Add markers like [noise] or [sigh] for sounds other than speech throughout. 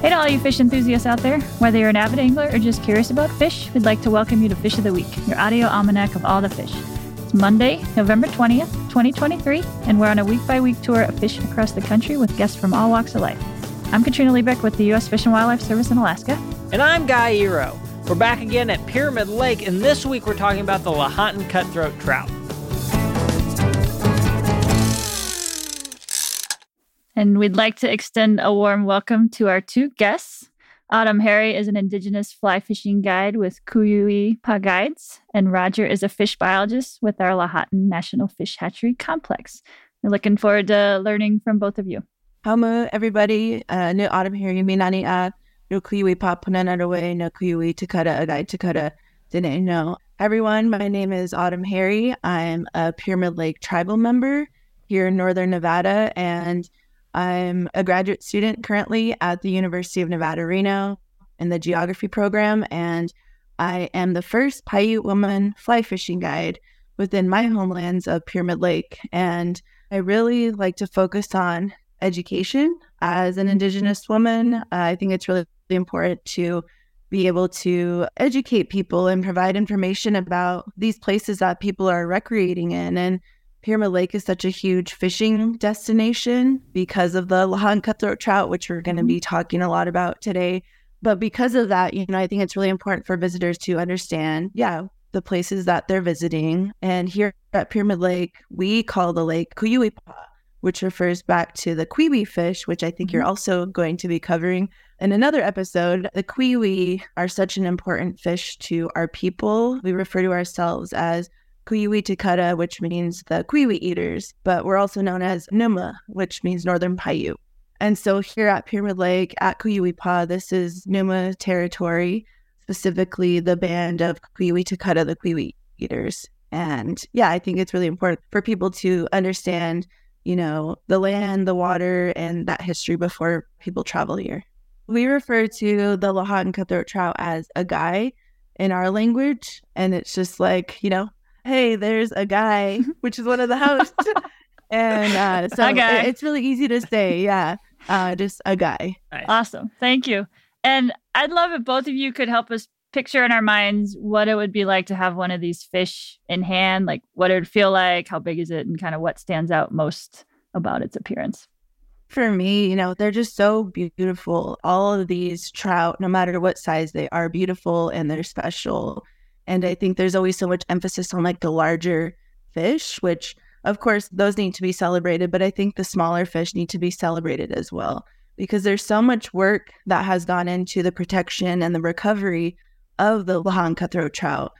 Hey to all you fish enthusiasts out there. Whether you're an avid angler or just curious about fish, we'd like to welcome you to Fish of the Week, your audio almanac of all the fish. It's Monday, November 20th, 2023, and we're on a week by week tour of fish across the country with guests from all walks of life. I'm Katrina Liebeck with the U.S. Fish and Wildlife Service in Alaska. And I'm Guy Eroh. We're back again at Pyramid Lake, and this week we're talking about the Lahontan cutthroat trout. And we'd like to extend a warm welcome to our two guests. Autumn Harry is an indigenous fly fishing guide with Kuyuipa Guides, and Roger is a fish biologist with our Lahontan National Fish Hatchery Complex. We're looking forward to learning from both of you. Hello, everybody. Uh, no Autumn Harry, minani a no Kuyuipa punanaraway, no Kuyui takata agai takata didn't know. Everyone, my name is Autumn Harry. I'm a Pyramid Lake tribal member here in Northern Nevada, and I'm a graduate student currently at the University of Nevada, Reno in the geography program, and I am the first Paiute woman fly fishing guide within my homelands of Pyramid Lake. And I really like to focus on education as an Indigenous woman. I think it's really important to be able to educate people and provide information about these places that people are recreating in. And Pyramid Lake is such a huge fishing destination because of the Lahontan cutthroat trout, which we're going to be mm-hmm. talking a lot about today. But because of that, you know, I think it's really important for visitors to understand, yeah, the places that they're visiting. And here at Pyramid Lake, we call the lake Kuyuipa, which refers back to the cui-ui fish, which I think mm-hmm. you're also going to be covering in another episode. The cui-ui are such an important fish to our people. We refer to ourselves as Kuyui Takata, which means the cui-ui eaters, but we're also known as Numu, which means Northern Paiute. And so here at Pyramid Lake at Kuyuipa, this is Numu territory, specifically the band of Kuiwi Takata, the cui-ui eaters. And yeah, I think it's really important for people to understand, you know, the land, the water, and that history before people travel here. We refer to the Lahontan cutthroat trout as a guy in our language. And it's just like, you know, hey, there's a guy, [laughs] which is one of the hosts. and uh, [laughs] so it, it's really easy to say, yeah, uh, just a guy. Nice. Awesome. Thank you. And I'd love if both of you could help us picture in our minds what it would be like to have one of these fish in hand, like what it would feel like, how big is it, and kind of what stands out most about its appearance. For me, you know, they're just so beautiful. All of these trout, no matter what size they are, beautiful and they're special. And I think there's always so much emphasis on like the larger fish, which of course those need to be celebrated, but I think the smaller fish need to be celebrated as well because there's so much work that has gone into the protection and the recovery of the Lahontan cutthroat trout.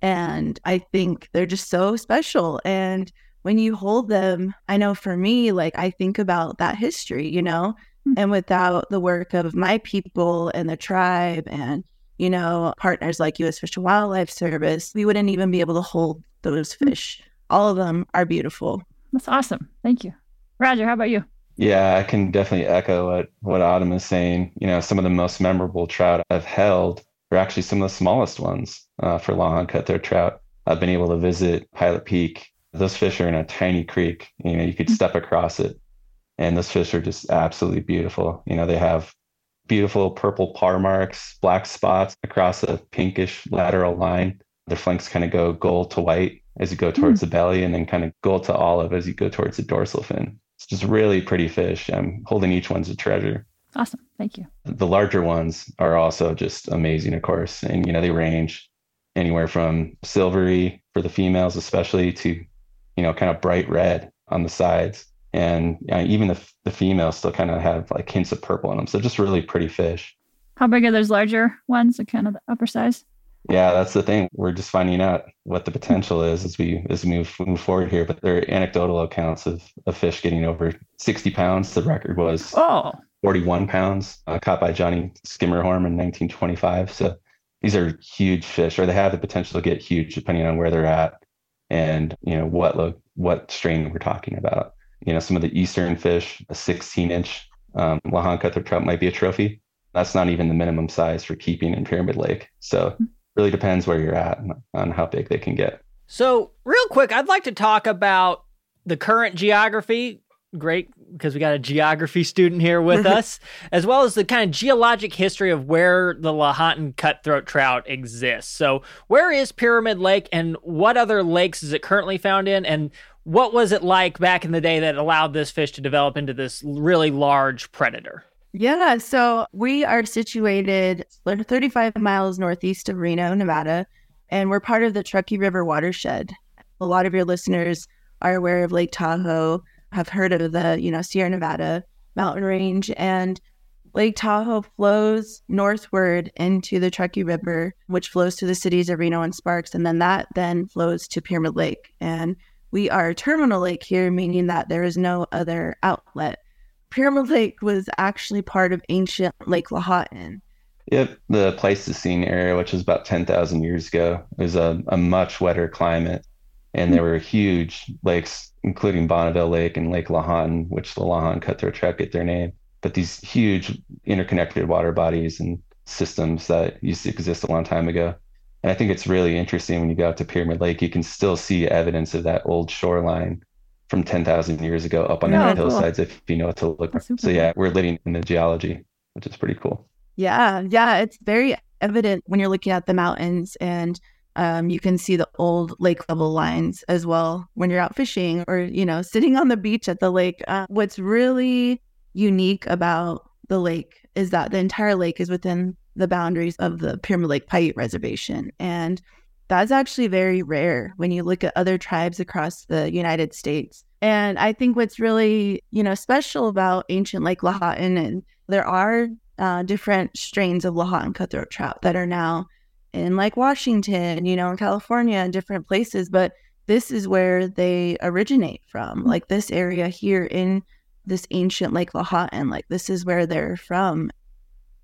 And I think they're just so special. And when you hold them, I know for me, like I think about that history, you know, mm-hmm. and without the work of my people and the tribe and you know, partners like U.S. Fish and Wildlife Service, we wouldn't even be able to hold those hmm. fish. All of them are beautiful. That's awesome. Thank you. Roger, how about you? Yeah, I can definitely echo what, what Autumn is saying. You know, some of the most memorable trout I've held are actually some of the smallest ones uh, for long cutthroat trout. I've been able to visit Pilot Peak. Those fish are in a tiny creek. You know, you could hmm. step across it, and those fish are just absolutely beautiful. You know, they have beautiful purple parr marks, black spots across a pinkish lateral line. Their flanks kind of go gold to white as you go towards mm. the belly, and then kind of gold to olive as you go towards the dorsal fin. It's just really pretty fish. I'm holding each one's a treasure. Awesome. Thank you. The larger ones are also just amazing, of course. And, you know, they range anywhere from silvery for the females, especially to, you know, kind of bright red on the sides and uh, even the, the females still kind of have like hints of purple in them. So just really pretty fish. How big are those larger ones? The kind of the upper size? Yeah, that's the thing. We're just finding out what the potential is as we as we move move forward here. But there are anecdotal accounts of, of fish getting over 60 pounds. The record was oh. 41 pounds, uh, caught by Johnny Skimmerhorn in 1925. So these are huge fish, or they have the potential to get huge depending on where they're at and you know what lo- what strain we're talking about you know, some of the eastern fish, a 16 inch um, Lahontan cutthroat trout might be a trophy. That's not even the minimum size for keeping in Pyramid Lake. So really depends where you're at on how big they can get. So real quick, I'd like to talk about the current geography great because we got a geography student here with [laughs] us, as well as the kind of geologic history of where the Lahontan cutthroat trout exists. So, where is Pyramid Lake and what other lakes is it currently found in? And what was it like back in the day that allowed this fish to develop into this really large predator? Yeah, so we are situated 35 miles northeast of Reno, Nevada, and we're part of the Truckee River watershed. A lot of your listeners are aware of Lake Tahoe, have heard of the, you know, Sierra Nevada mountain range and Lake Tahoe flows northward into the Truckee River, which flows to the cities of Reno and Sparks, and then that then flows to Pyramid Lake. And we are a terminal lake here, meaning that there is no other outlet. Pyramid Lake was actually part of ancient Lake Lahontan. Yep, the Pleistocene area, which was about 10,000 years ago, was a, a much wetter climate. And there were huge lakes, including Bonneville Lake and Lake Lahontan, which the Lahontan Cutthroat Trout get their name. But these huge interconnected water bodies and systems that used to exist a long time ago. And I think it's really interesting when you go out to Pyramid Lake, you can still see evidence of that old shoreline from 10,000 years ago up on Yeah, the cool. hillsides if you know what to look for. So, yeah, we're living in the geology, which is pretty cool. Yeah, yeah, it's very evident when you're looking at the mountains, and um, you can see the old lake level lines as well when you're out fishing or you know sitting on the beach at the lake. Uh, what's really unique about the lake is that the entire lake is within the boundaries of the Pyramid Lake Paiute Reservation, and that's actually very rare when you look at other tribes across the United States. And I think what's really, you know, special about ancient Lake Lahontan, and there are uh, different strains of Lahontan cutthroat trout that are now in like Washington, you know, in California and different places. But this is where they originate from, like this area here in this ancient Lake Lahontan. Like this is where they're from.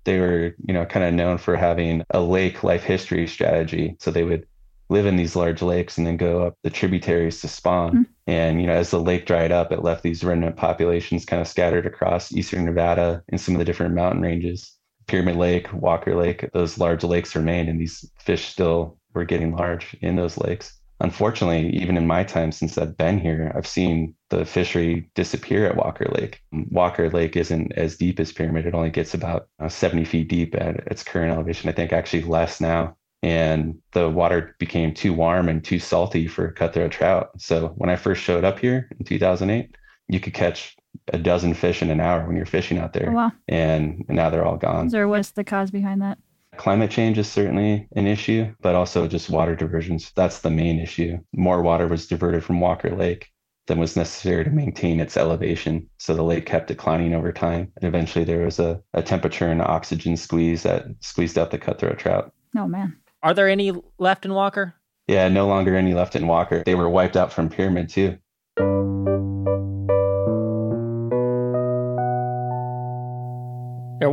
They were, you know, kind of known for having a lake life history strategy. So they would live in these large lakes and then go up the tributaries to spawn. Mm. And, you know, as the lake dried up, it left these remnant populations kind of scattered across eastern Nevada and some of the different mountain ranges. Pyramid Lake, Walker Lake, those large lakes remained, and these fish still were getting large in those lakes. Unfortunately, even in my time since I've been here, I've seen the fishery disappear at Walker Lake. Walker Lake isn't as deep as Pyramid. It only gets about uh, 70 feet deep at its current elevation. I think actually less now. And the water became too warm and too salty for cutthroat trout. So when I first showed up here in 2008, you could catch a dozen fish in an hour when you're fishing out there. Oh, wow. And now they're all gone. Or what's the cause behind that? Climate change is certainly an issue, but also just water diversions. That's the main issue. More water was diverted from Walker Lake than was necessary to maintain its elevation. So the lake kept declining over time. And eventually there was a, a temperature and oxygen squeeze that squeezed out the cutthroat trout. Oh man. Are there any left in Walker? Yeah, no longer any left in Walker. They were wiped out from Pyramid too.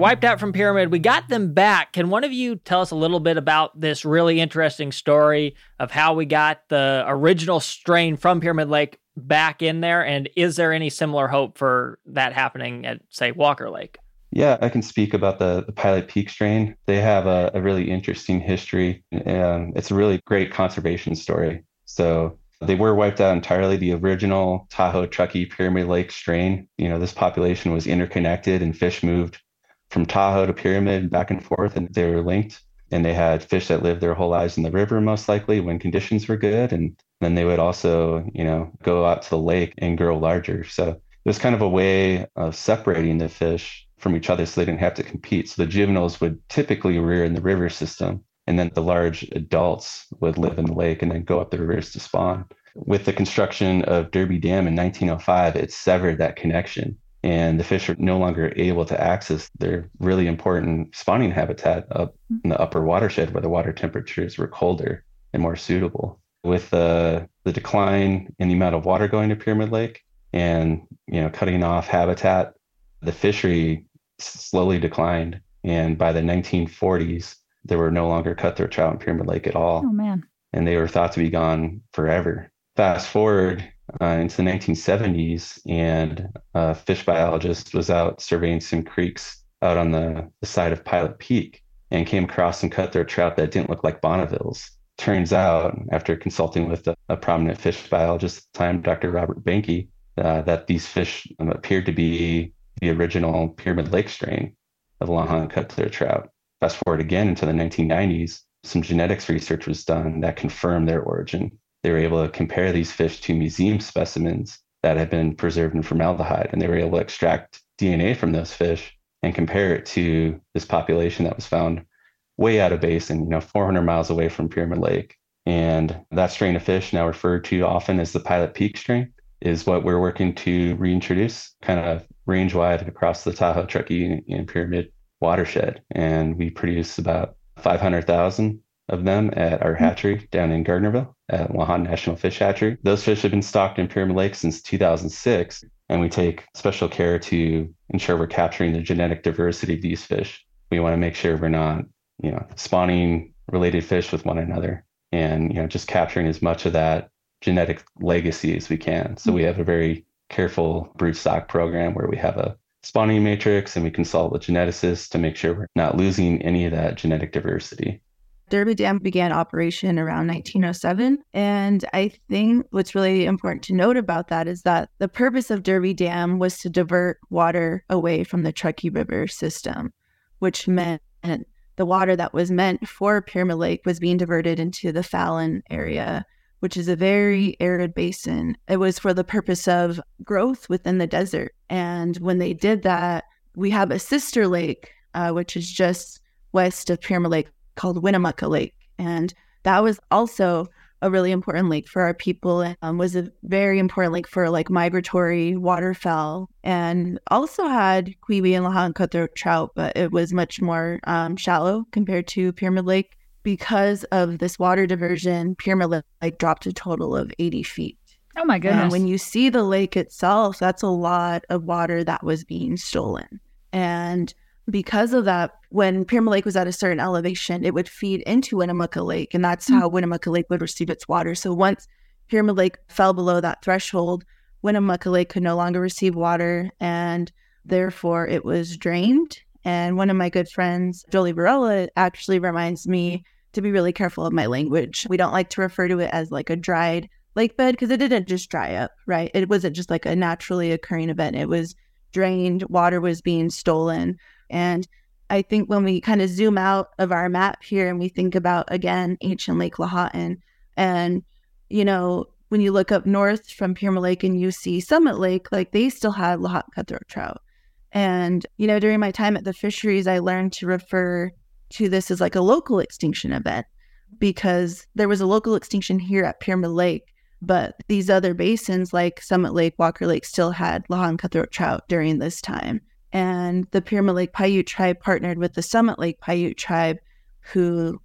Wiped out from Pyramid. We got them back. Can one of you tell us a little bit about this really interesting story of how we got the original strain from Pyramid Lake back in there? And is there any similar hope for that happening at, say, Walker Lake? Yeah, I can speak about the, the Pilot Peak strain. They have a, a really interesting history. and it's a really great conservation story. So they were wiped out entirely. The original Tahoe Truckee Pyramid Lake strain, you know, this population was interconnected and fish moved from Tahoe to Pyramid back and forth, and they were linked. And they had fish that lived their whole lives in the river, most likely when conditions were good. And then they would also, you know, go out to the lake and grow larger. So it was kind of a way of separating the fish from each other so they didn't have to compete. So the juveniles would typically rear in the river system, and then the large adults would live in the lake and then go up the rivers to spawn. With the construction of Derby Dam in 1905, it severed that connection, and the fish are no longer able to access their really important spawning habitat up in the upper watershed where the water temperatures were colder and more suitable. With uh, the decline in the amount of water going to Pyramid Lake and you know cutting off habitat, the fishery slowly declined. And by the 1940s, there were no longer cutthroat trout in Pyramid Lake at all. Oh man. And they were thought to be gone forever. Fast forward uh, into the 1970s, and a fish biologist was out surveying some creeks out on the, the side of Pilot Peak and came across some cutthroat trout that didn't look like Bonneville's. Turns out, after consulting with a, a prominent fish biologist at the time, Dr. Robert Behnke, uh, that these fish appeared to be the original Pyramid Lake strain of Lahontan cutthroat trout. Fast forward again into the 1990s, some genetics research was done that confirmed their origin. They were able to compare these fish to museum specimens that had been preserved in formaldehyde, and they were able to extract DNA from those fish and compare it to this population that was found way out of basin, you know, 400 miles away from Pyramid Lake. And that strain of fish, now referred to often as the Pilot Peak strain, is what we're working to reintroduce kind of range wide across the Tahoe, Truckee, and Pyramid watershed. And we produce about 500,000 of them at our mm-hmm. hatchery down in Gardnerville at Lahontan National Fish Hatchery. Those fish have been stocked in Pyramid Lake since 2006, and we take special care to ensure we're capturing the genetic diversity of these fish. We want to make sure we're not, you know, spawning related fish with one another and, you know, just capturing as much of that genetic legacy as we can. So we mm-hmm. have a very careful brood stock program where we have a spawning matrix and we consult with geneticists to make sure we're not losing any of that genetic diversity. Derby Dam began operation around 1907. And I think what's really important to note about that is that the purpose of Derby Dam was to divert water away from the Truckee River system, which meant the water that was meant for Pyramid Lake was being diverted into the Fallon area, which is a very arid basin. It was for the purpose of growth within the desert. And when they did that, we have a sister lake, uh, which is just west of Pyramid Lake called Winnemucca Lake. And that was also a really important lake for our people and um, was a very important lake for like migratory waterfowl and also had cui-ui and Lahontan cutthroat trout, but it was much more um, shallow compared to Pyramid Lake. Because of this water diversion, Pyramid Lake dropped a total of 80 feet. Oh my goodness. And when you see the lake itself, that's a lot of water that was being stolen. And because of that, when Pyramid Lake was at a certain elevation, it would feed into Winnemucca Lake, and that's mm-hmm. how Winnemucca Lake would receive its water. So once Pyramid Lake fell below that threshold, Winnemucca Lake could no longer receive water, and therefore it was drained. And one of my good friends, Jolie Varela, actually reminds me to be really careful of my language. We don't like to refer to it as like a dried lake bed because it didn't just dry up, right? It wasn't just like a naturally occurring event. It was drained, water was being stolen. And I think when we kind of zoom out of our map here and we think about again ancient Lake Lahontan, and you know when you look up north from Pyramid Lake and you see Summit Lake, like they still had Lahontan cutthroat trout. And you know during my time at the fisheries, I learned to refer to this as like a local extinction event because there was a local extinction here at Pyramid Lake, but these other basins like Summit Lake, Walker Lake still had Lahontan cutthroat trout during this time. And the Pyramid Lake Paiute tribe partnered with the Summit Lake Paiute tribe, who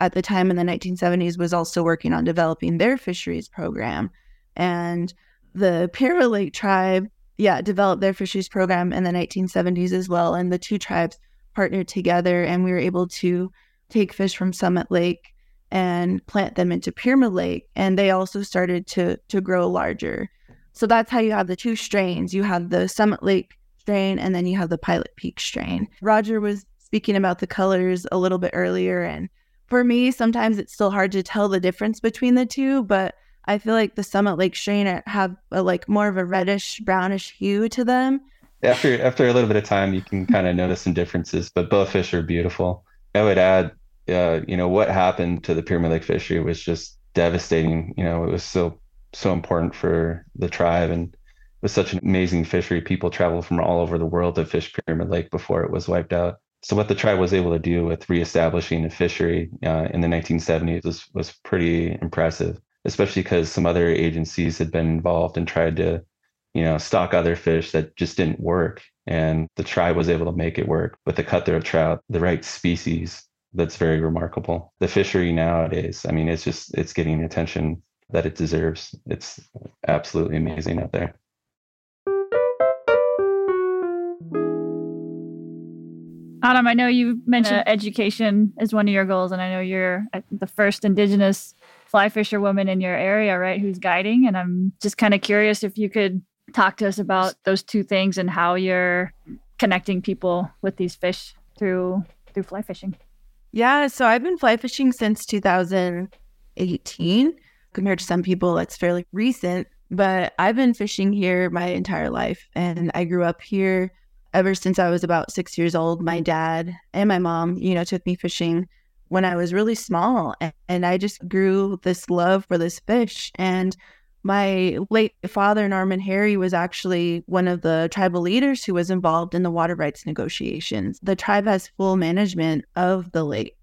at the time in the 1970s was also working on developing their fisheries program. And the Pyramid Lake tribe, yeah, developed their fisheries program in the 1970s as well. And the two tribes partnered together, and we were able to take fish from Summit Lake and plant them into Pyramid Lake. And they also started to to grow larger. So that's how you have the two strains. You have the Summit Lake strain, and then you have the Pilot Peak strain. Roger was speaking about the colors a little bit earlier, and for me, sometimes it's still hard to tell the difference between the two, but I feel like the Summit Lake strain have a, like more of a reddish brownish hue to them. After after a little bit of time, you can kind of notice some differences, but both fish are beautiful. I would add, uh, you know, what happened to the Pyramid Lake fishery was just devastating. You know, it was so so important for the tribe and was such an amazing fishery. People traveled from all over the world to fish Pyramid Lake before it was wiped out. So what the tribe was able to do with reestablishing the fishery uh, in the 1970s was, was pretty impressive, especially because some other agencies had been involved and tried to, you know, stock other fish that just didn't work. And the tribe was able to make it work with the cutthroat trout, the right species. That's very remarkable. The fishery nowadays, I mean, it's just it's getting the attention that it deserves. It's absolutely amazing out there. Autumn, I know you mentioned education is one of your goals, and I know you're uh, the first Indigenous fly fisher woman in your area, right? Who's guiding, and I'm just kind of curious if you could talk to us about those two things and how you're connecting people with these fish through through fly fishing. Yeah, so I've been fly fishing since 2018. Compared to some people, that's fairly recent. But I've been fishing here my entire life and I grew up here ever since I was about six years old. My mm-hmm. dad and my mom, you know, took me fishing when I was really small. And I just grew this love for this fish. And my late father, Norman Harry, was actually one of the tribal leaders who was involved in the water rights negotiations. The tribe has full management of the lake.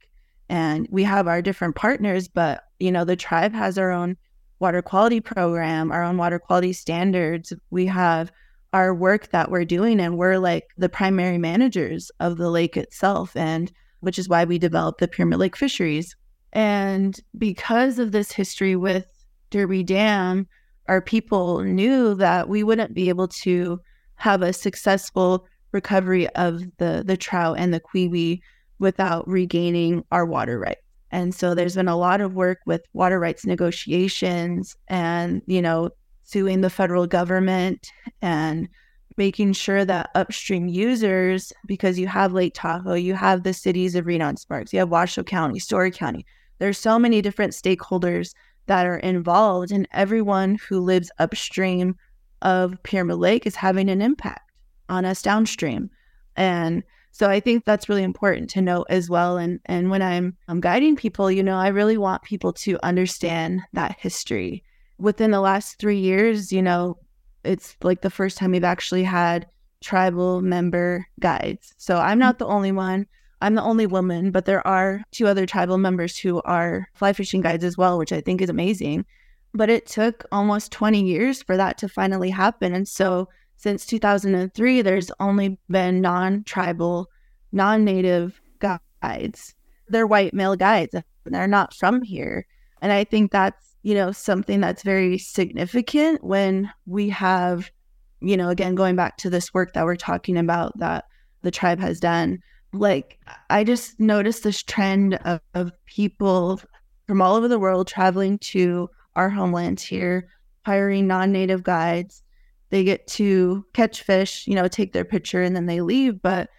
And we have our different partners, but you know, the tribe has our own water quality program, our own water quality standards. We have our work that we're doing, and we're like the primary managers of the lake itself, and which is why we developed the Pyramid Lake Fisheries. And because of this history with Derby Dam, our people knew that we wouldn't be able to have a successful recovery of the the trout and the cui-ui without regaining our water rights. And so there's been a lot of work with water rights negotiations and, you know, suing the federal government and making sure that upstream users, because you have Lake Tahoe, you have the cities of Reno and Sparks, you have Washoe County, Storey County. There's so many different stakeholders that are involved, and everyone who lives upstream of Pyramid Lake is having an impact on us downstream. And so I think that's really important to note as well. And and when I'm I'm guiding people, you know, I really want people to understand that history. Within the last three years, you know, it's like the first time we've actually had tribal member guides. So I'm not mm-hmm. the only one. I'm the only woman, but there are two other tribal members who are fly fishing guides as well, which I think is amazing. But it took almost 20 years for that to finally happen. And so since 2003, there's only been non tribal, non native guides. They're white male guides. They're not from here. And I think that's, you know, something that's very significant when we have, you know, again, going back to this work that we're talking about that the tribe has done. Like, I just noticed this trend of, of people from all over the world traveling to our homelands here, hiring non native guides they get to catch fish, you know, take their picture and then they leave. But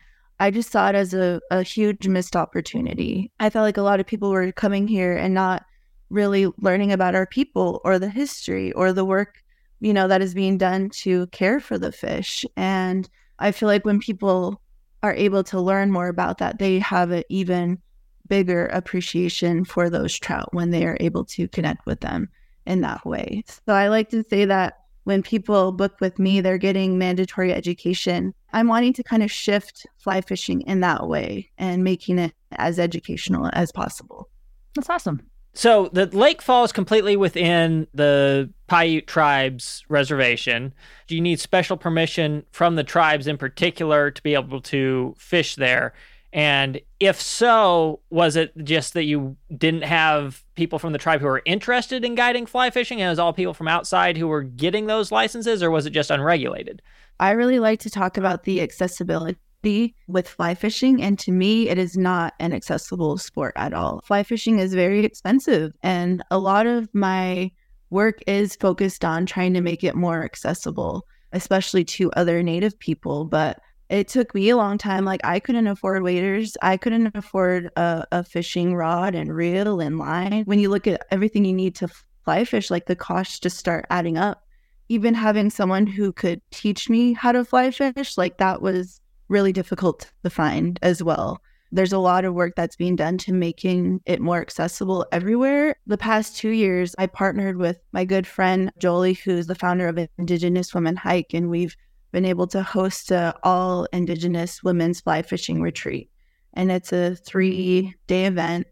I just saw it as a, a huge missed opportunity. I felt like a lot of people were coming here and not really learning about our people or the history or the work, you know, that is being done to care for the fish. And I feel like when people are able to learn more about that, they have an even bigger appreciation for those trout when they are able to connect with them in that way. So I like to say that when people book with me, they're getting mandatory education. I'm wanting to kind of shift fly fishing in that way and making it as educational as possible. That's awesome. So the lake falls completely within the Paiute tribes reservation. Do you need special permission from the tribes in particular to be able to fish there? And if so, was it just that you didn't have people from the tribe who were interested in guiding fly fishing and it was all people from outside who were getting those licenses, or was it just unregulated? I really like to talk about the accessibility with fly fishing. And to me, it is not an accessible sport at all. Fly fishing is very expensive. And a lot of my work is focused on trying to make it more accessible, especially to other Native people. But it took me a long time. Like I couldn't afford waders. I couldn't afford a, a, fishing rod and reel and line. When you look at everything you need to fly fish, like the costs just start adding up. Even having someone who could teach me how to fly fish, like that was really difficult to find as well. There's a lot of work that's being done to making it more accessible everywhere. The past two years, I partnered with my good friend Jolie, who's the founder of Indigenous Women Hike, and we've been able to host a all Indigenous women's fly fishing retreat. And it's a three day event.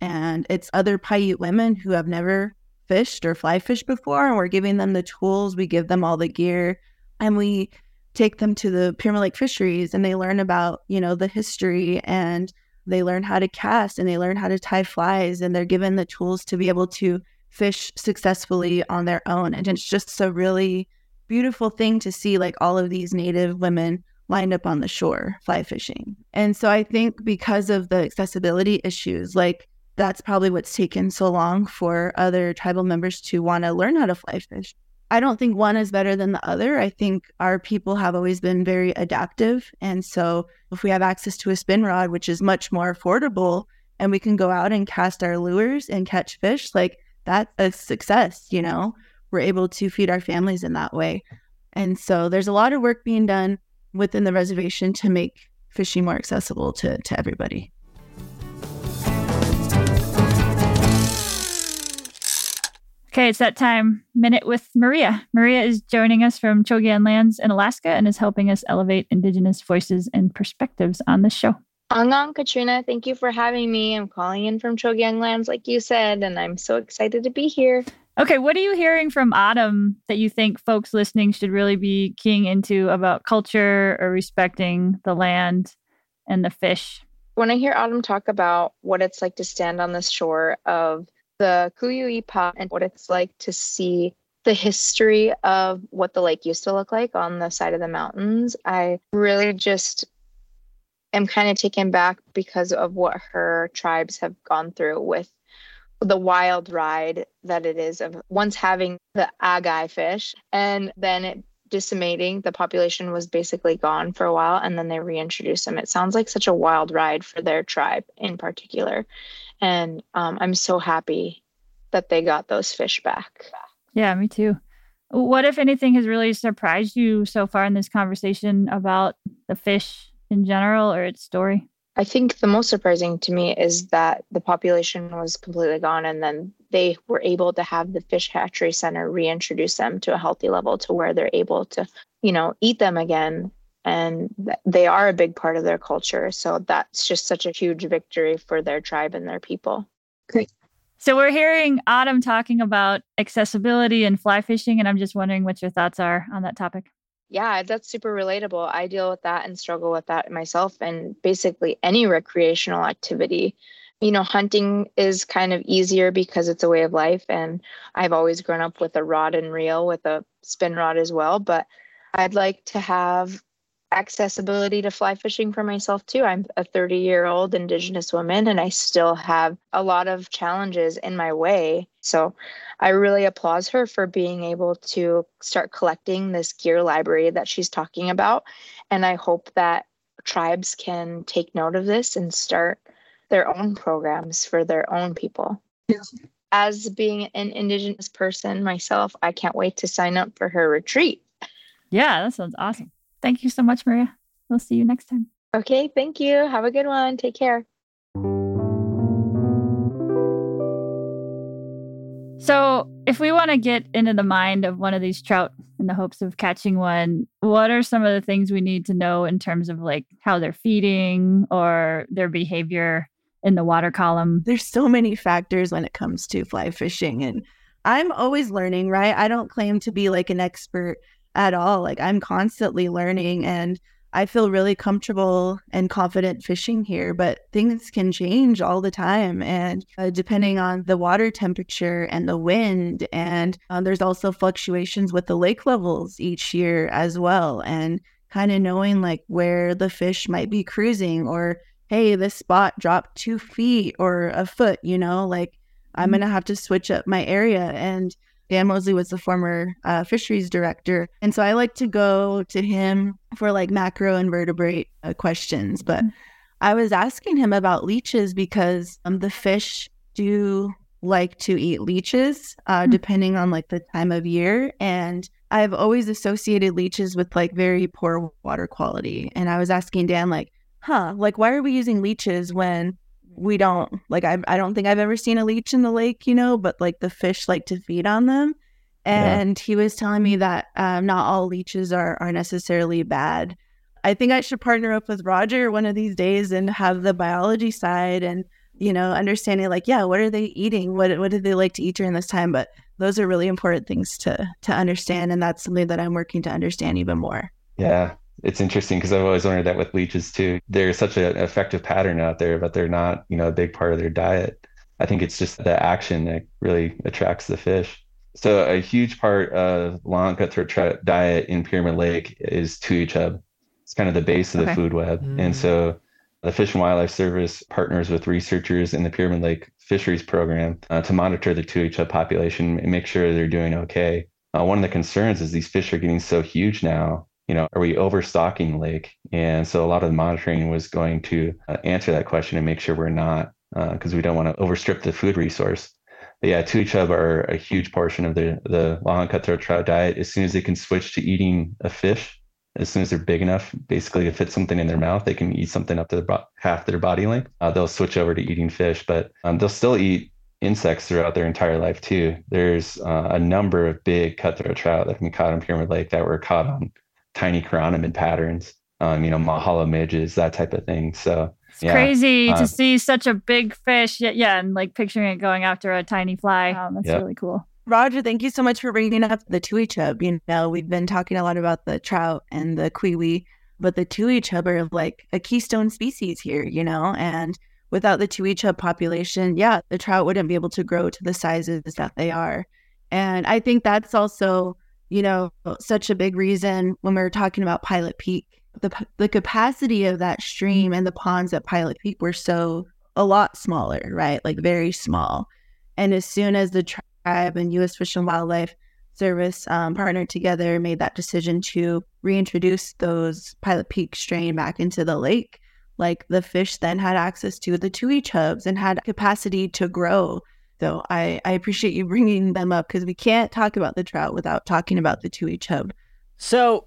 And it's other Paiute women who have never fished or fly fished before. And we're giving them the tools, we give them all the gear, and we take them to the Pyramid Lake fisheries and they learn about, you know, the history and they learn how to cast and they learn how to tie flies and they're given the tools to be able to fish successfully on their own. And it's just a really beautiful thing to see like all of these native women lined up on the shore fly fishing. And so I think because of the accessibility issues, like that's probably what's taken so long for other tribal members to want to learn how to fly fish. I don't think one is better than the other. I think our people have always been very adaptive. And so if we have access to a spin rod, which is much more affordable, and we can go out and cast our lures and catch fish, like that's a success, you know? we're able to feed our families in that way. And so there's a lot of work being done within the reservation to make fishing more accessible to, to everybody. Okay, it's that time. Minute with Maria. Maria is joining us from Chogyan Lands in Alaska and is helping us elevate Indigenous voices and perspectives on this show. Angang Katrina, thank you for having me. I'm calling in from Chogyan Lands, like you said, and I'm so excited to be here. Okay, what are you hearing from Autumn that you think folks listening should really be keying into about culture or respecting the land and the fish? When I hear Autumn talk about what it's like to stand on the shore of the Kuyuipa and what it's like to see the history of what the lake used to look like on the side of the mountains, I really just am kind of taken back because of what her tribes have gone through with the wild ride that it is of once having the Agi fish and then it decimating the population was basically gone for a while and then they reintroduced them. It sounds like such a wild ride for their tribe in particular. And um, i'm so happy that they got those fish back. Yeah me too. What if anything has really surprised you so far in this conversation about the fish in general or its story? I think the most surprising to me is that the population was completely gone and then they were able to have the fish hatchery center reintroduce them to a healthy level to where they're able to, you know, eat them again and they are a big part of their culture. So that's just such a huge victory for their tribe and their people. Great. So we're hearing Autumn talking about accessibility and fly fishing and I'm just wondering what your thoughts are on that topic yeah, that's super relatable. I deal with that and struggle with that myself and basically any recreational activity. You know, hunting is kind of easier because it's a way of life. And I've always grown up with a rod and reel with a spin rod as well. But I'd like to have accessibility to fly fishing for myself too. I'm a 30 year old Indigenous woman and I still have a lot of challenges in my way. So I really applaud her for being able to start collecting this gear library that she's talking about. And I hope that tribes can take note of this and start their own programs for their own people. Yes. As being an Indigenous person myself, I can't wait to sign up for her retreat. Yeah, that sounds awesome. Thank you so much, Maria. We'll see you next time. Okay, thank you. Have a good one. Take care. So, if we want to get into the mind of one of these trout in the hopes of catching one, what are some of the things we need to know in terms of like how they're feeding or their behavior in the water column? There's so many factors when it comes to fly fishing and I'm always learning, right? I don't claim to be like an expert at all. Like I'm constantly learning and I feel really comfortable and confident fishing here, but things can change all the time. And uh, depending on the water temperature and the wind, and uh, there's also fluctuations with the lake levels each year as well. And kind of knowing like where the fish might be cruising, or hey, this spot dropped two feet or a foot, you know, like I'm mm-hmm. going to have to switch up my area. And Dan Mosley was the former uh, fisheries director. And so I like to go to him for like macro invertebrate uh, questions. But mm-hmm. I was asking him about leeches because um, the fish do like to eat leeches uh, mm-hmm. depending on like the time of year. And I've always associated leeches with like very poor water quality. And I was asking Dan, like, huh, like, why are we using leeches when we don't like I, I don't think I've ever seen a leech in the lake, you know, but like the fish like to feed on them. And yeah. he was telling me that um, not all leeches are are necessarily bad. I think I should partner up with Roger one of these days and have the biology side and you know understanding like yeah what are they eating what what do they like to eat during this time but those are really important things to to understand and that's something that I'm working to understand even more. Yeah, it's interesting because I've always wondered that with leeches too. There's such an effective pattern out there, but they're not, you know, a big part of their diet. I think it's just the action that really attracts the fish. So a huge part of long cutthroat trout diet in Pyramid Lake is tui chub. It's kind of the base of the okay. food web. Mm. And so the Fish and Wildlife Service partners with researchers in the Pyramid Lake Fisheries Program uh, to monitor the tui chub population and make sure they're doing okay. Uh, one of the concerns is these fish are getting so huge now you know, are we overstocking lake? And so a lot of the monitoring was going to uh, answer that question and make sure we're not, because uh, we don't want to overstrip the food resource. But yeah, tui chub are a huge portion of the the La cutthroat trout diet. As soon as they can switch to eating a fish, as soon as they're big enough, basically to fit something in their mouth, they can eat something up to the, half their body length. Uh, they'll switch over to eating fish, but um, they'll still eat insects throughout their entire life too. There's uh, a number of big cutthroat trout that have been caught on Pyramid Lake that were caught on tiny chironomid patterns, um, you know, mahalo midges, that type of thing. So it's yeah, crazy uh, to see such a big fish. Yeah, yeah, and like picturing it going after a tiny fly. Um, that's yep. really cool. Roger, thank you so much for bringing up the tui chub. You know, we've been talking a lot about the trout and the cui-ui, but the tui chub are like a keystone species here, you know, and without the tui chub population, yeah, the trout wouldn't be able to grow to the sizes that they are. And I think that's also, you know, such a big reason when we were talking about Pilot Peak. The, the capacity of that stream and the ponds at Pilot Peak were so a lot smaller, right? Like very small. And as soon as the tribe and U.S. Fish and Wildlife Service um, partnered together, made that decision to reintroduce those Pilot Peak strain back into the lake. Like the fish then had access to the tui chubs and had capacity to grow. So I, I appreciate you [laughs] bringing them up because we can't talk about the trout without talking about the tui chub. So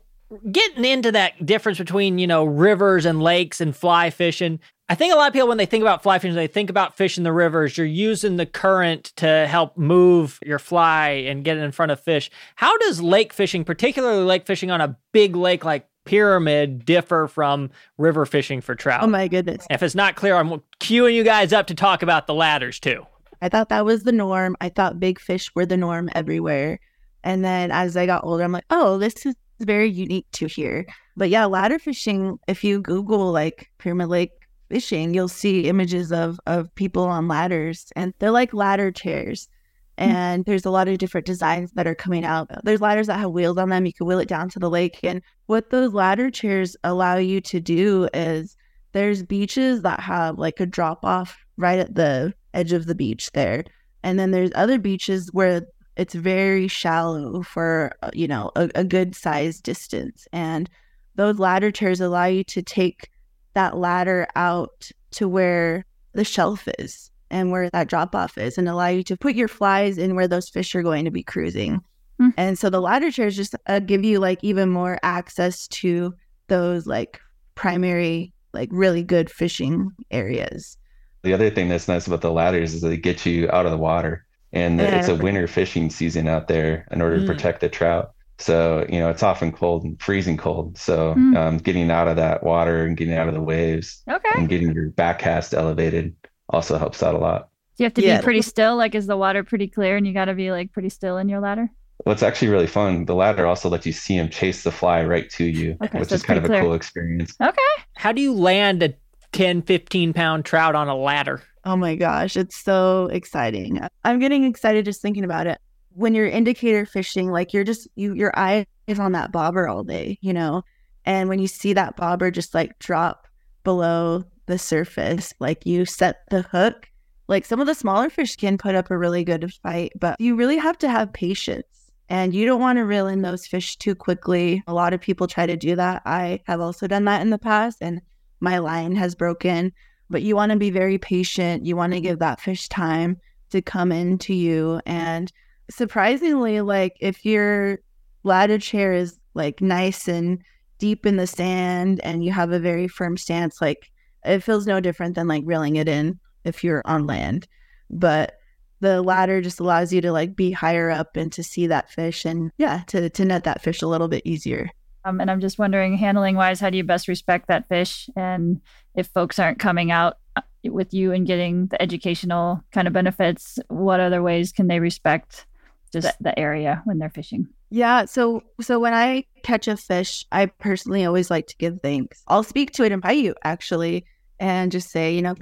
getting into that difference between you know rivers and lakes and fly fishing I think a lot of people, when they think about fly fishing, they think about fish in the rivers. You're using the current to help move your fly and get it in front of fish. How does lake fishing, particularly lake fishing on a big lake like Pyramid, differ from river fishing for trout? Oh my goodness. If it's not clear, I'm queuing you guys up to talk about the ladders too. I thought that was the norm. I thought big fish were the norm everywhere. And then as I got older, I'm like, oh, this is very unique to here. But yeah, ladder fishing, if you Google like Pyramid Lake fishing, you'll see images of of people on ladders, and they're like ladder chairs. Hmm. And there's a lot of different designs that are coming out. There's ladders that have wheels on them. You can wheel it down to the lake. And what those ladder chairs allow you to do is there's beaches that have like a drop off right at the edge of the beach there. And then there's other beaches where it's very shallow for, uh, you know, a, a good size distance. And those ladder chairs allow you to take that ladder out to where the shelf is and where that drop off is and allow you to put your flies in where those fish are going to be cruising. Mm. And so the ladder chairs just uh, give you like even more access to those like primary, like really good fishing areas. The other thing that's nice about the ladders is they get you out of the water. And yeah. it's a winter fishing season out there in order mm. to protect the trout. So, you know, it's often cold and freezing cold. So, mm. um, getting out of that water and getting out of the waves okay. and getting your back cast elevated also helps out a lot. Do you have to yeah. be pretty still? Like, is the water pretty clear and you got to be like pretty still in your ladder? What's actually really fun, the ladder also lets you see him chase the fly right to you, okay, which so is kind of clear. a cool experience. Okay. How do you land a 10, 15 pound trout on a ladder? Oh my gosh, it's so exciting. I'm getting excited just thinking about it when you're indicator fishing, like you're just you your eye is on that bobber all day, you know. And when you see that bobber just like drop below the surface, like you set the hook. Like some of the smaller fish can put up a really good fight, but you really have to have patience. And you don't want to reel in those fish too quickly. A lot of people try to do that. I have also done that in the past, and my line has broken. But you want to be very patient. You want to give that fish time to come into you. And surprisingly, like if your ladder chair is like nice and deep in the sand and you have a very firm stance, like it feels no different than like reeling it in if you're on land. But the ladder just allows you to like be higher up and to see that fish and yeah, to to net that fish a little bit easier. Um, and I'm just wondering, handling wise, how do you best respect that fish? And if folks aren't coming out uh, with you and getting the educational kind of benefits, what other ways can they respect just the, the area when they're fishing. Yeah. So so when I catch a fish, I personally always like to give thanks. I'll speak to it in Paiute actually and just say, you know,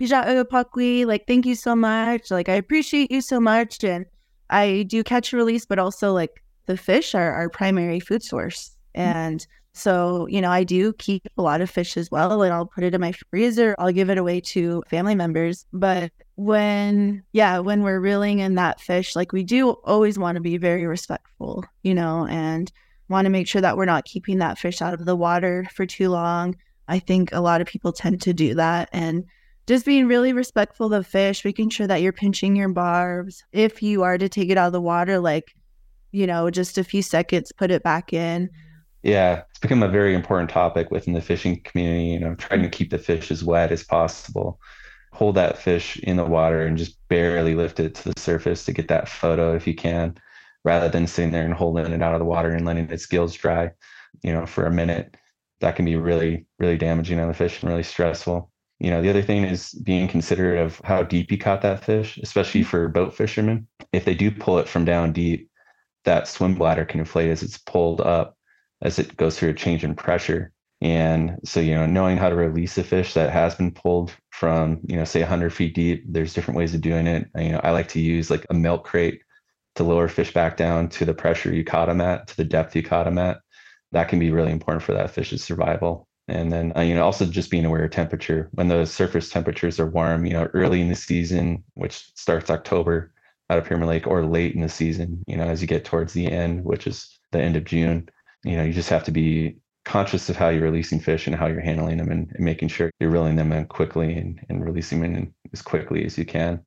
like thank you so much. Like I appreciate you so much. And I do catch and release, but also like the fish are our primary food source. Mm-hmm. And so, you know, I do keep a lot of fish as well, and I'll put it in my freezer. I'll give it away to family members. But when, yeah, when we're reeling in that fish, like we do always want to be very respectful, you know, and want to make sure that we're not keeping that fish out of the water for too long. I think a lot of people tend to do that. And just being really respectful of fish, making sure that you're pinching your barbs. If you are to take it out of the water, like, you know, just a few seconds, put it back in. Yeah, it's become a very important topic within the fishing community, you know, trying to keep the fish as wet as possible. Hold that fish in the water and just barely lift it to the surface to get that photo if you can, rather than sitting there and holding it out of the water and letting its gills dry, you know, for a minute. That can be really, really damaging on the fish and really stressful. You know, the other thing is being considerate of how deep you caught that fish, especially for boat fishermen. If they do pull it from down deep, that swim bladder can inflate as it's pulled up as it goes through a change in pressure. And so, you know, knowing how to release a fish that has been pulled from, you know, say 100 feet deep, there's different ways of doing it. You know, I like to use like a milk crate to lower fish back down to the pressure you caught them at, to the depth you caught them at. That can be really important for that fish's survival. And then, uh, you know, also just being aware of temperature. When the surface temperatures are warm, you know, early in the season, which starts October out of Pyramid Lake, or late in the season, you know, as you get towards the end, which is the end of June, you know, you just have to be conscious of how you're releasing fish and how you're handling them and, and making sure you're reeling them in quickly and, and releasing them in as quickly as you can.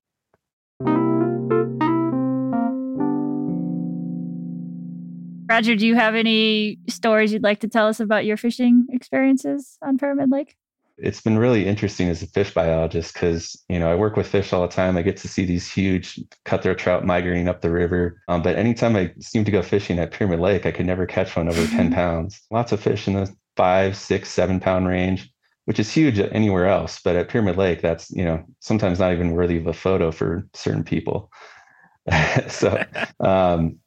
Roger, do you have any stories you'd like to tell us about your fishing experiences on Pyramid Lake? It's been really interesting as a fish biologist because you know I work with fish all the time. I get to see these huge cutthroat trout migrating up the river. Um, but anytime I seem to go fishing at Pyramid Lake, I could never catch one over 10 [laughs] pounds. Lots of fish in the five, six, seven pound range, which is huge anywhere else. But at Pyramid Lake, that's you know sometimes not even worthy of a photo for certain people. [laughs] so [laughs] um,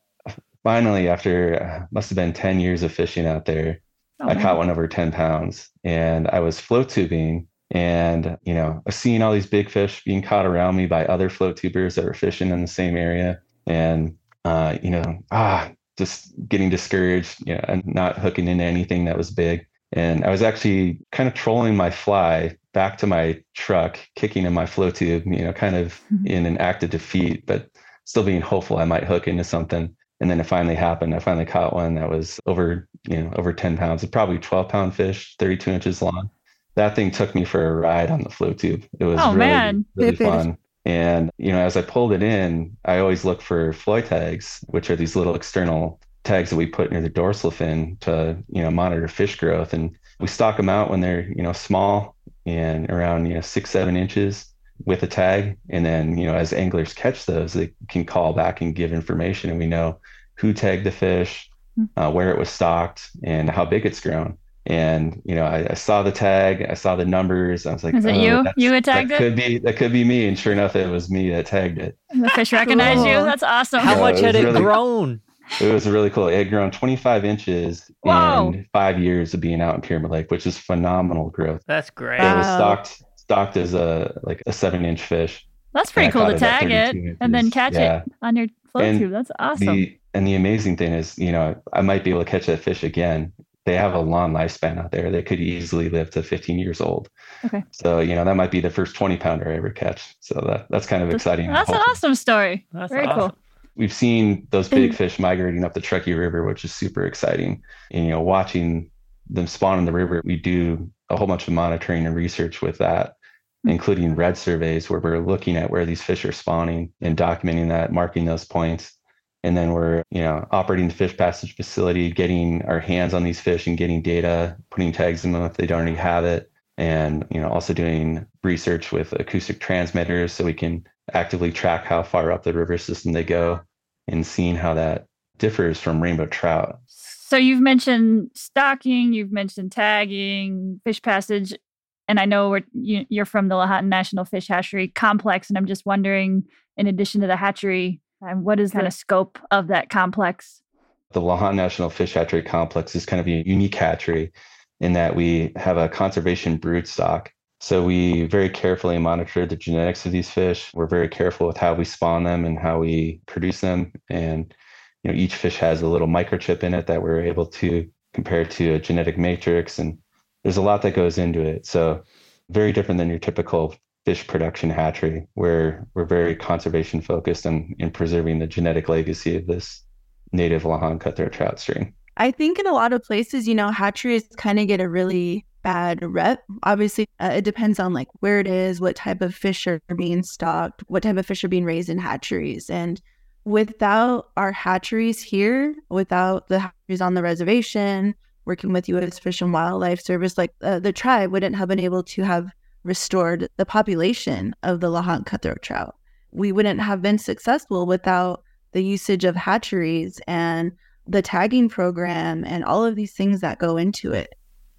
finally, after uh, must have been 10 years of fishing out there, oh, I caught one over 10 pounds and I was float tubing and, you know, seeing all these big fish being caught around me by other float tubers that were fishing in the same area. And, uh, you know, ah, just getting discouraged, you know, and not hooking into anything that was big. And I was actually kind of trolling my fly back to my truck, kicking in my float tube, you know, kind of mm-hmm. in an act of defeat, but still being hopeful I might hook into something and then it finally happened. I finally caught one that was over, you know, over 10 pounds, probably 12 pound fish, 32 inches long. That thing took me for a ride on the float tube. It was oh, really, man. really fun. And, you know, as I pulled it in, I always look for Floy tags, which are these little external tags that we put near the dorsal fin to, you know, monitor fish growth. And we stock them out when they're, you know, small and around, you know, six, seven inches with a tag. And then, you know, as anglers catch those, they can call back and give information. And we know who tagged the fish, hmm. uh, where it was stocked, and how big it's grown. And you know, I, I, saw the tag, I saw the numbers. I was like, "Is it oh, you? You had tagged that it? Could be that could be me." And sure enough, it was me that tagged it. The fish recognized cool. you. That's awesome. How much had it really, grown? It was really cool. It had grown 25 inches Whoa. in five years of being out in Pyramid Lake, which is phenomenal growth. That's great. It was stocked stocked as a like a seven inch fish. That's pretty cool to tag it, it and then catch yeah. it on your float and tube. That's awesome. The, and the amazing thing is, you know, I might be able to catch that fish again. They have a long lifespan out there. They could easily live to 15 years old. Okay. So, you know, that might be the first 20 pounder I ever catch. So that that's kind of that's, exciting. That's an awesome story. That's Very awesome. cool. We've seen those big fish migrating up the Truckee River, which is super exciting. And, you know, watching them spawn in the river, we do a whole bunch of monitoring and research with that hmm. including redd surveys where we're looking at where these fish are spawning and documenting that, marking those points. And then we're, you know, operating the fish passage facility, getting our hands on these fish and getting data, putting tags in them if they don't already have it. And, you know, also doing research with acoustic transmitters so we can actively track how far up the river system they go and seeing how that differs from rainbow trout. So you've mentioned stocking, you've mentioned tagging, fish passage and I know you, you're from the Lahontan National Fish Hatchery Complex, and I'm just wondering, in addition to the hatchery, um, what is kind of scope of that complex? The Lahontan National Fish Hatchery Complex is kind of a unique hatchery in that we have a conservation brood stock. So we very carefully monitor the genetics of these fish. We're very careful with how we spawn them and how we produce them. And you know, each fish has a little microchip in it that we're able to compare to a genetic matrix and there's a lot that goes into it. So very different than your typical fish production hatchery, where we're very conservation focused and in preserving the genetic legacy of this native Lahontan cutthroat trout strain. I think in a lot of places, you know, hatcheries kind of get a really bad rep. Obviously, uh, it depends on like where it is, what type of fish are being stocked, what type of fish are being raised in hatcheries. And without our hatcheries here, without the hatcheries on the reservation, working with U.S. Fish and Wildlife Service, like uh, the tribe wouldn't have been able to have restored the population of the Lahontan cutthroat trout. We wouldn't have been successful without the usage of hatcheries and the tagging program and all of these things that go into it.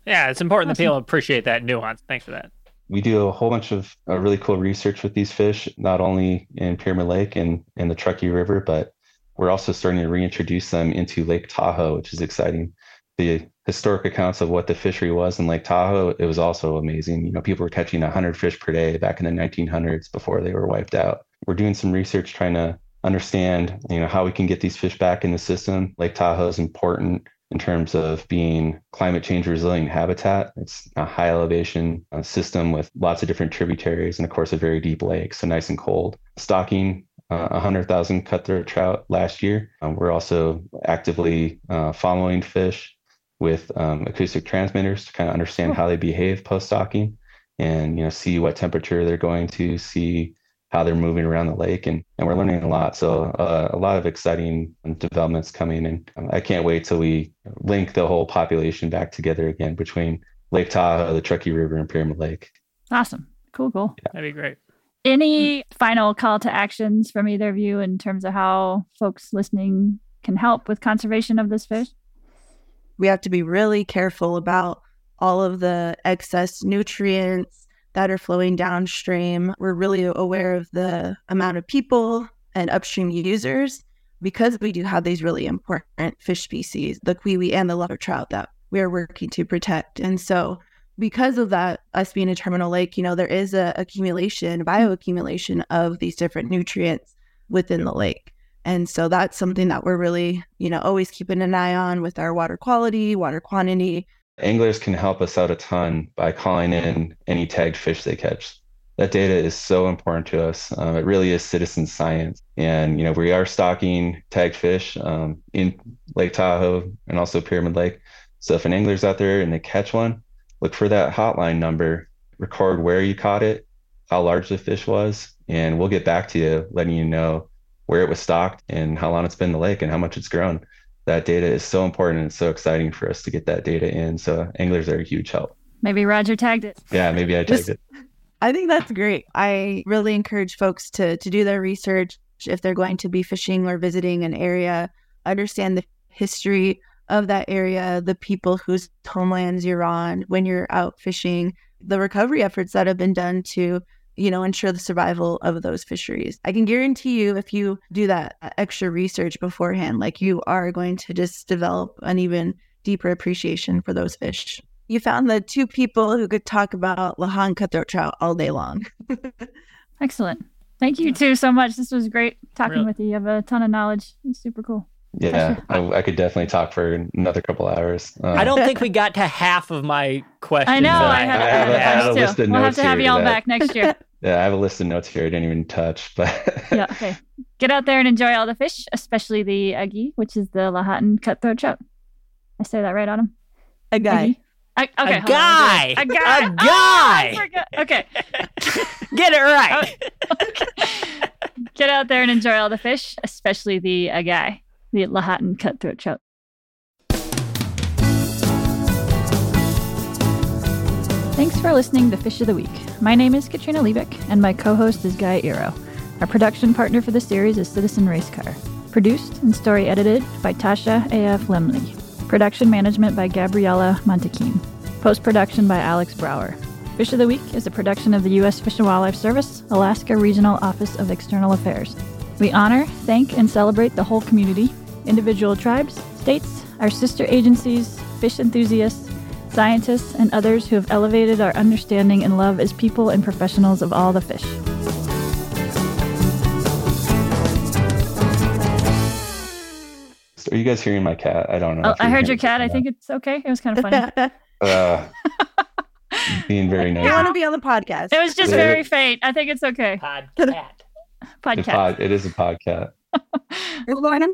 Yeah, it's important awesome. that people appreciate that nuance. Thanks for that. We do a whole bunch of uh, really cool research with these fish, not only in Pyramid Lake and in the Truckee River, but we're also starting to reintroduce them into Lake Tahoe, which is exciting. The historic accounts of what the fishery was in Lake Tahoe, it was also amazing. You know, people were catching 100 fish per day back in the 1900s before they were wiped out. We're doing some research trying to understand, you know, how we can get these fish back in the system. Lake Tahoe is important in terms of being climate change resilient habitat. It's a high elevation uh, system with lots of different tributaries and, of course, a very deep lake, so nice and cold. Stocking uh, 100,000 cutthroat trout last year. Um, we're also actively uh, following fish with um, acoustic transmitters to kind of understand how they behave post stocking and you know see what temperature they're going to see how they're moving around the lake and, and we're learning a lot. So uh, a lot of exciting developments coming and i can't wait till we link the whole population back together again between lake tahoe the truckee river and pyramid lake. Awesome. Cool cool. Yeah. that'd be great. Any final call to actions from either of you in terms of how folks listening can help with conservation of this fish? We have to be really careful about all of the excess nutrients that are flowing downstream. We're really aware of the amount of people and upstream users because we do have these really important fish species, the cui-ui and the leopard trout that we are working to protect. And so because of that, us being a terminal lake, you know, there is a accumulation, bioaccumulation of these different nutrients within the lake. And so that's something that we're really, you know, always keeping an eye on with our water quality, water quantity, Anglers can help us out a ton by calling in any tagged fish they catch. That data is so important to us. Um, it really is citizen science. And, you know, we are stocking tagged fish um, in Lake Tahoe and also Pyramid Lake. So if an angler's out there and they catch one, look for that hotline number, record where you caught it, how large the fish was, and we'll get back to you letting you know where it was stocked and how long it's been in the lake and how much it's grown that data is so important and so exciting for us to get that data in. So anglers are a huge help. Maybe Roger tagged it. Yeah, maybe I tagged it. I think that's great. I really encourage folks to to do their research if they're going to be fishing or visiting an area, understand the history of that area, the people whose homelands you're on when you're out fishing, the recovery efforts that have been done to you know, ensure the survival of those fisheries. I can guarantee you, if you do that uh, extra research beforehand, like you are going to just develop an even deeper appreciation for those fish. You found the two people who could talk about Lahontan cutthroat trout all day long. [laughs] Excellent. Thank you two so much. This was great talking really? with you. You have a ton of knowledge. It's super cool. Yeah, [laughs] I, I, could definitely talk for another couple hours. Uh, I don't think we got to half of my questions. I know. I, have, I have, a, I have a list of we'll notes. We'll have to have y'all that, back next year. [laughs] Yeah, I have a list of notes here I didn't even touch. But [laughs] yeah, okay. Get out there and enjoy all the fish, especially the agi, which is the Lahontan cutthroat trout. I say that right on him. A guy. I, okay, a guy. A guy. A guy. Oh, okay. Get it right. Okay. Get out there and enjoy all the fish, especially the a guy the Lahontan cutthroat trout. Thanks for listening to Fish of the Week. My name is Katrina Liebich, and my co host is Guy Eroh. Our production partner for the series is Citizen Racecar. Produced and story edited by Tasha A.F. Lemley. Production management by Gabriella Montequin. Post production by Alex Brower. Fish of the Week is a production of the U.S. Fish and Wildlife Service, Alaska Regional Office of External Affairs. We honor, thank, and celebrate the whole community individual tribes, states, our sister agencies, fish enthusiasts, scientists, and others who have elevated our understanding and love as people and professionals of all the fish. Are you guys hearing my cat? I don't know. Oh, I heard your cat. I think it's okay. It was kind of funny. [laughs] uh, being very nice. You want to be on the podcast. It was just yeah. very faint. I think it's okay. Podcast. Podcast. Pod, it is a podcast. [laughs] Good morning.